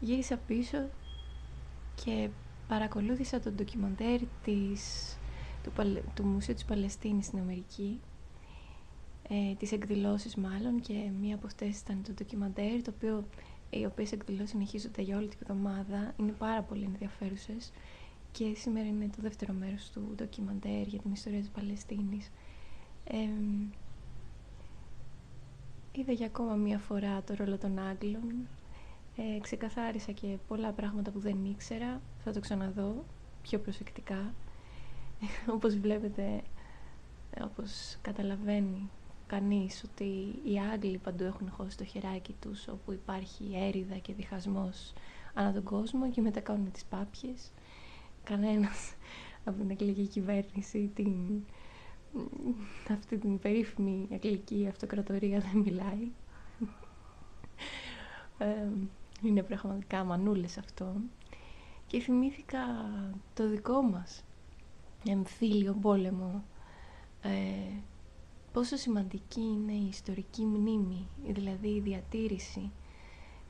γύρισα πίσω και παρακολούθησα το ντοκιμαντέρ της, του, του Μουσείου της Παλαιστίνης στην Αμερική ε, τις εκδηλώσεις μάλλον και μία από αυτές ήταν το ντοκιμαντέρ το οποίο οι οποίες εκδηλώσεις συνεχίζονται για όλη την εβδομάδα είναι πάρα πολύ ενδιαφέρουσες. Και σήμερα είναι το δεύτερο μέρος του ντοκιμαντέρ για την ιστορία της Παλαιστίνης. Ε, είδα για ακόμα μία φορά το ρόλο των Άγγλων ε, ξεκαθάρισα και πολλά πράγματα που δεν ήξερα. Θα το ξαναδώ πιο προσεκτικά. Όπως βλέπετε όπως καταλαβαίνει κανείς ότι οι Άγγλοι παντού έχουν χώσει το χεράκι τους όπου υπάρχει έρηδα και διχασμός ανά τον κόσμο και μετά κάνουν τις πάπιες. Κανένας από την αγγλική κυβέρνηση την, αυτή την περίφημη αγγλική αυτοκρατορία δεν μιλάει. Ε, είναι πραγματικά μανούλες αυτό και θυμήθηκα το δικό μας εμφύλιο πόλεμο ε, πόσο σημαντική είναι η ιστορική μνήμη, δηλαδή η διατήρηση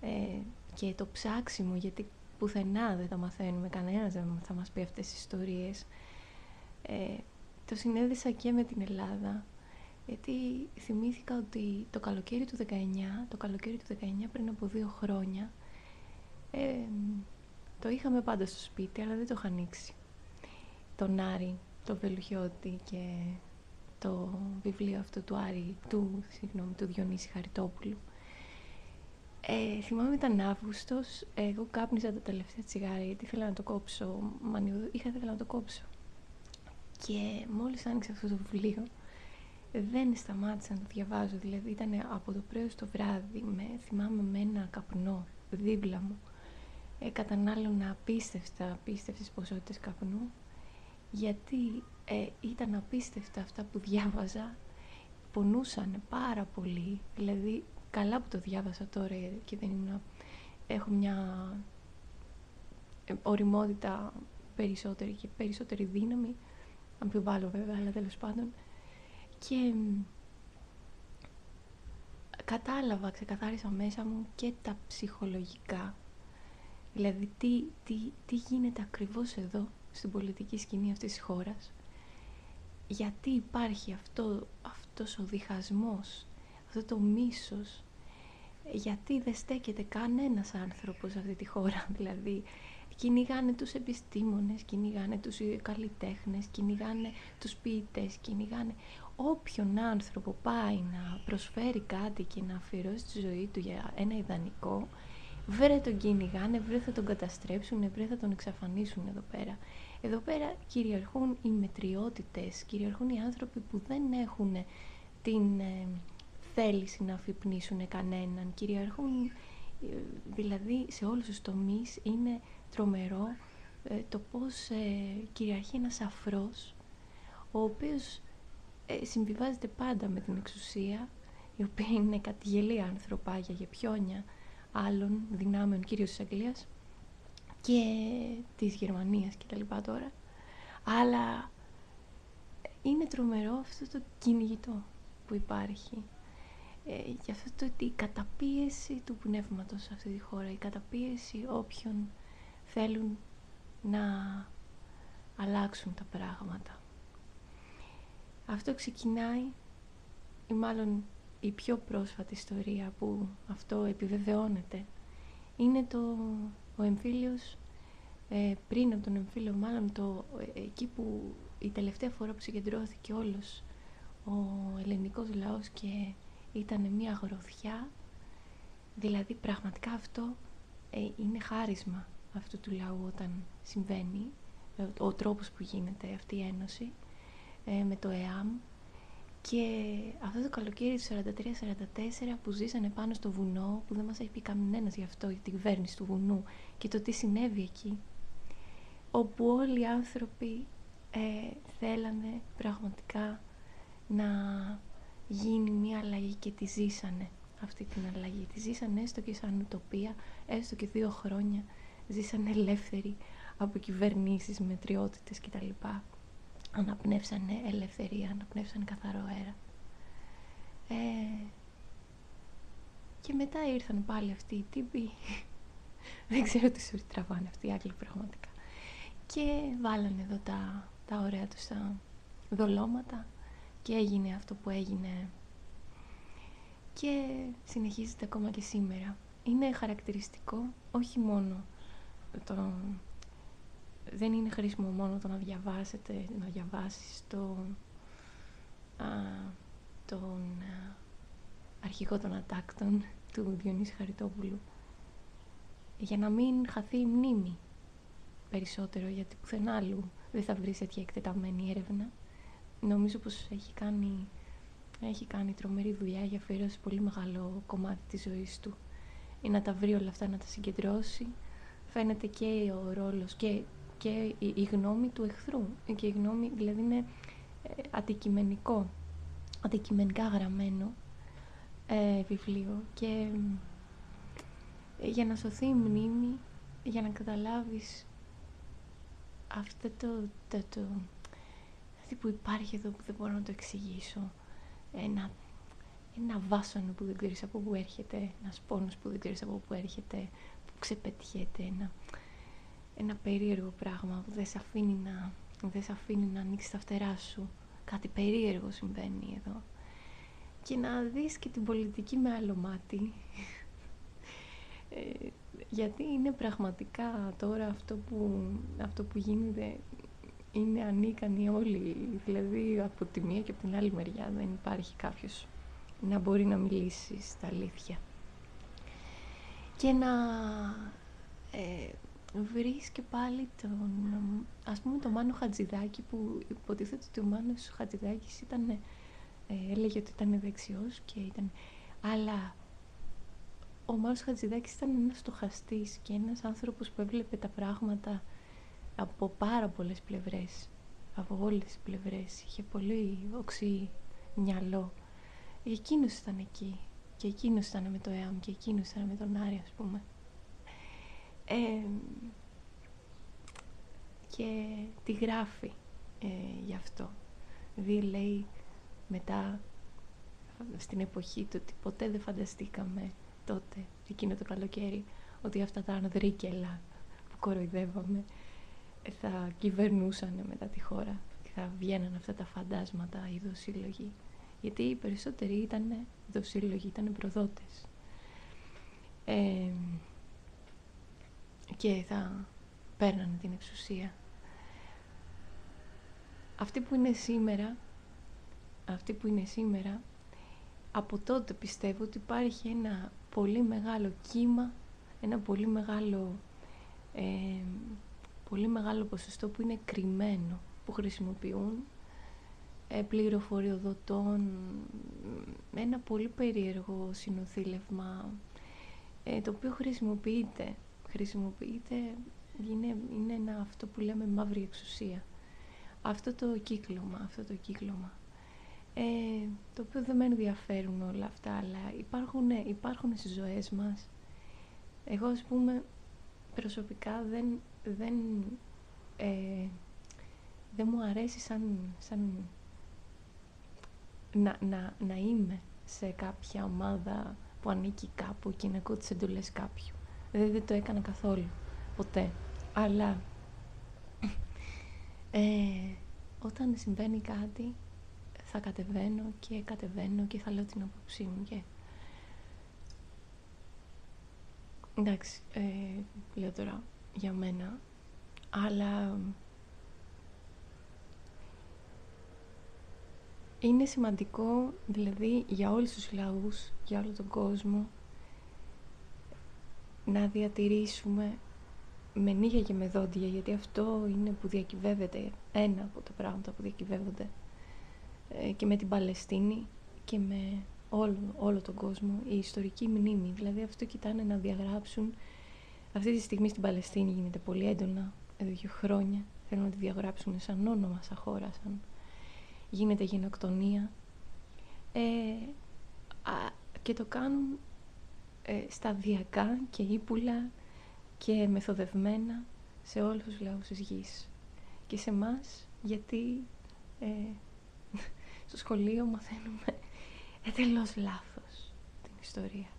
ε, και το ψάξιμο, γιατί πουθενά δεν τα μαθαίνουμε, κανένας δεν θα μας πει αυτές τις ιστορίες. Ε, το συνέδεσα και με την Ελλάδα, γιατί θυμήθηκα ότι το καλοκαίρι του 19, το καλοκαίρι του 19 πριν από δύο χρόνια, ε, το είχαμε πάντα στο σπίτι, αλλά δεν το είχα ανοίξει. Τον Άρη, το Βελουχιώτη και το βιβλίο αυτό του Άρη, του, συγγνώμη, του Διονύση Χαριτόπουλου. Ε, θυμάμαι ήταν Αύγουστος, εγώ κάπνιζα τα τελευταία τσιγάρα γιατί ήθελα να το κόψω, μανιού, είχα ήθελα να το κόψω. Και μόλις άνοιξα αυτό το βιβλίο, δεν σταμάτησα να το διαβάζω, δηλαδή ήταν από το πρωί στο βράδυ, με, θυμάμαι με ένα καπνό δίπλα μου. Ε, κατανάλωνα απίστευτα, απίστευτες ποσότητες καπνού, γιατί ε, ήταν απίστευτα αυτά που διάβαζα, πονούσαν πάρα πολύ, δηλαδή καλά που το διάβασα τώρα και δεν ήμουν, έχω μια ε, οριμότητα περισσότερη και περισσότερη δύναμη, αμφιβάλλω βέβαια, αλλά τέλος πάντων, και κατάλαβα, ξεκαθάρισα μέσα μου και τα ψυχολογικά. Δηλαδή, τι, τι, τι γίνεται ακριβώς εδώ, στην πολιτική σκηνή αυτής της χώρας. Γιατί υπάρχει αυτό, αυτός ο διχασμός, αυτό το μίσος, γιατί δεν στέκεται κανένας άνθρωπος σε αυτή τη χώρα, δηλαδή κυνηγάνε τους επιστήμονες, κυνηγάνε τους καλλιτέχνες, κυνηγάνε τους ποιητές, κυνηγάνε όποιον άνθρωπο πάει να προσφέρει κάτι και να αφιερώσει τη ζωή του για ένα ιδανικό, βρε τον κυνηγάνε, βρε θα τον καταστρέψουν, βρε θα τον εξαφανίσουν εδώ πέρα. Εδώ πέρα κυριαρχούν οι μετριότητες, κυριαρχούν οι άνθρωποι που δεν έχουν την ε, θέληση να αφυπνίσουν κανέναν, κυριαρχούν ε, δηλαδή σε όλους τους τομείς είναι τρομερό ε, το πώς κυριαρχεί ένας αφρός ο οποίος συμβιβάζεται πάντα με την εξουσία η οποία είναι κατηγελή ανθρωπάγια για πιόνια άλλων δυνάμεων κυρίως της Αγγλίας και της Γερμανίας και τα λοιπά τώρα. Αλλά είναι τρομερό αυτό το κυνηγητό που υπάρχει. Ε, για αυτό το ότι η καταπίεση του πνεύματος σε αυτή τη χώρα, η καταπίεση όποιων θέλουν να αλλάξουν τα πράγματα. Αυτό ξεκινάει, ή μάλλον η πιο πρόσφατη ιστορία που αυτό επιβεβαιώνεται, είναι το ο εμφύλιος ε, πριν από τον εμφύλιο μάλλον το, ε, εκεί που η τελευταία φορά που συγκεντρώθηκε όλος ο ελληνικός λαός και ήταν μια γροθιά δηλαδή πραγματικά αυτό ε, είναι χάρισμα αυτού του λαού όταν συμβαίνει ο, τρόπος που γίνεται αυτή η ένωση με το ΕΑΜ και αυτό το καλοκαίρι του 43-44 που ζήσανε πάνω στο βουνό, που δεν μας έχει πει κανένας γι' αυτό, για την κυβέρνηση του βουνού και το τι συνέβη εκεί, όπου όλοι οι άνθρωποι ε, θέλανε πραγματικά να γίνει μια αλλαγή και τη ζήσανε αυτή την αλλαγή. Τη ζήσανε έστω και σαν ουτοπία, έστω και δύο χρόνια ζήσανε ελεύθεροι από κυβερνήσεις, μετριότητες κτλ αναπνεύσανε ελευθερία, αναπνεύσανε καθαρό αέρα. Ε, και μετά ήρθαν πάλι αυτοί οι τύποι δεν ξέρω τι σου τραβάνε αυτοί οι Άγγλοι πραγματικά. Και βάλανε εδώ τα, τα ωραία τους τα δολώματα και έγινε αυτό που έγινε και συνεχίζεται ακόμα και σήμερα. Είναι χαρακτηριστικό όχι μόνο το... Δεν είναι χρήσιμο μόνο το να διαβάσετε, να διαβάσεις το, α, τον αρχηγό των ατάκτων του Διονύση Χαριτόπουλου. Για να μην χαθεί η μνήμη περισσότερο γιατί πουθενά άλλου δεν θα βρεις τέτοια εκτεταμένη έρευνα. Νομίζω πως έχει κάνει έχει κάνει τρομερή δουλειά για αφιερώσει πολύ μεγάλο κομμάτι της ζωής του. Ή να τα βρει όλα αυτά να τα συγκεντρώσει. Φαίνεται και ο ρόλος και, και η, γνώμη του εχθρού. Και η γνώμη δηλαδή είναι ε, αντικειμενικό αντικειμενικά γραμμένο ε, βιβλίο. Και ε, για να σωθεί η μνήμη για να καταλάβεις αυτό το, το, το, αυτό που υπάρχει εδώ που δεν μπορώ να το εξηγήσω ένα, ένα βάσανο που δεν ξέρεις από πού έρχεται ένας πόνος που δεν ξέρεις από πού έρχεται που ξεπετιέται ένα, ένα περίεργο πράγμα που δεν σε αφήνει να, δεν σε αφήνει να ανοίξεις τα φτερά σου. Κάτι περίεργο συμβαίνει εδώ. Και να δεις και την πολιτική με άλλο μάτι. Ε, γιατί είναι πραγματικά τώρα αυτό που, αυτό που γίνεται είναι ανίκανοι όλοι. Δηλαδή από τη μία και από την άλλη μεριά δεν υπάρχει κάποιος να μπορεί να μιλήσει στα αλήθεια. Και να ε, βρεις και πάλι τον ας πούμε τον Μάνο Χατζηδάκη που υποτίθεται ότι ο Μάνος Χατζηδάκης ήταν ε, έλεγε ότι ήταν δεξιός και ήταν αλλά ο Μάνος Χατζηδάκης ήταν ένας στοχαστής και ένας άνθρωπος που έβλεπε τα πράγματα από πάρα πολλές πλευρές, από όλες τις πλευρές. Είχε πολύ οξύ μυαλό. Εκείνος ήταν εκεί και εκείνος ήταν με το ΕΑΜ και εκείνος ήταν με τον Άρη ας πούμε. Και τη γράφει ε, γι' αυτό. Δηλαδή λέει μετά στην εποχή του ότι ποτέ δεν φανταστήκαμε τότε, εκείνο το καλοκαίρι, ότι αυτά τα ανδρίκελα που κοροϊδεύαμε θα κυβερνούσαν μετά τη χώρα και θα βγαίναν αυτά τα φαντάσματα οι δοσύλλογοι. Γιατί οι περισσότεροι ήταν δοσύλλογοι, ήταν προδότες. Ε, και θα παίρνανε την εξουσία. Αυτοί που είναι σήμερα, αυτοί που είναι σήμερα, από τότε πιστεύω ότι υπάρχει ένα πολύ μεγάλο κύμα, ένα πολύ μεγάλο ε, πολύ μεγάλο ποσοστό που είναι κρυμμένο, που χρησιμοποιούν ε, πληροφοριοδοτών, ένα πολύ περίεργο συνοθήλευμα, ε, το οποίο χρησιμοποιείται, χρησιμοποιείται, είναι, είναι ένα, αυτό που λέμε μαύρη εξουσία. Αυτό το κύκλωμα, αυτό το κύκλωμα. Ε, το οποίο δεν με ενδιαφέρουν όλα αυτά, αλλά υπάρχουν, υπάρχουν στις ζωές μας. Εγώ, ας πούμε, προσωπικά δεν, δεν, ε, δεν μου αρέσει σαν, σαν να, να, να είμαι σε κάποια ομάδα που ανήκει κάπου και να ακούω τις εντολές κάποιου. Δηλαδή δεν το έκανα καθόλου, ποτέ. Αλλά ε, όταν συμβαίνει κάτι θα κατεβαίνω και κατεβαίνω και θα λέω την απόψή μου και εντάξει, ε, λέω τώρα για μένα, αλλά είναι σημαντικό, δηλαδή, για όλους τους λαούς, για όλο τον κόσμο, να διατηρήσουμε με νύχια και με δόντια, γιατί αυτό είναι που διακυβεύεται, ένα από τα πράγματα που διακυβεύονται ε, και με την Παλαιστίνη και με όλο, όλο τον κόσμο, η ιστορική μνήμη. Δηλαδή αυτό κοιτάνε να διαγράψουν αυτή τη στιγμή στην Παλαιστίνη γίνεται πολύ έντονα, εδώ και χρόνια. Θέλουν να τη διαγράψουν σαν όνομα, σαν χώρα, σαν... Γίνεται γενοκτονία. Ε, και το κάνουν ε, σταδιακά και ύπουλα και μεθοδευμένα σε όλους τους λαούς της γης. Και σε εμάς γιατί ε, στο σχολείο μαθαίνουμε εντελώς λάθος την ιστορία.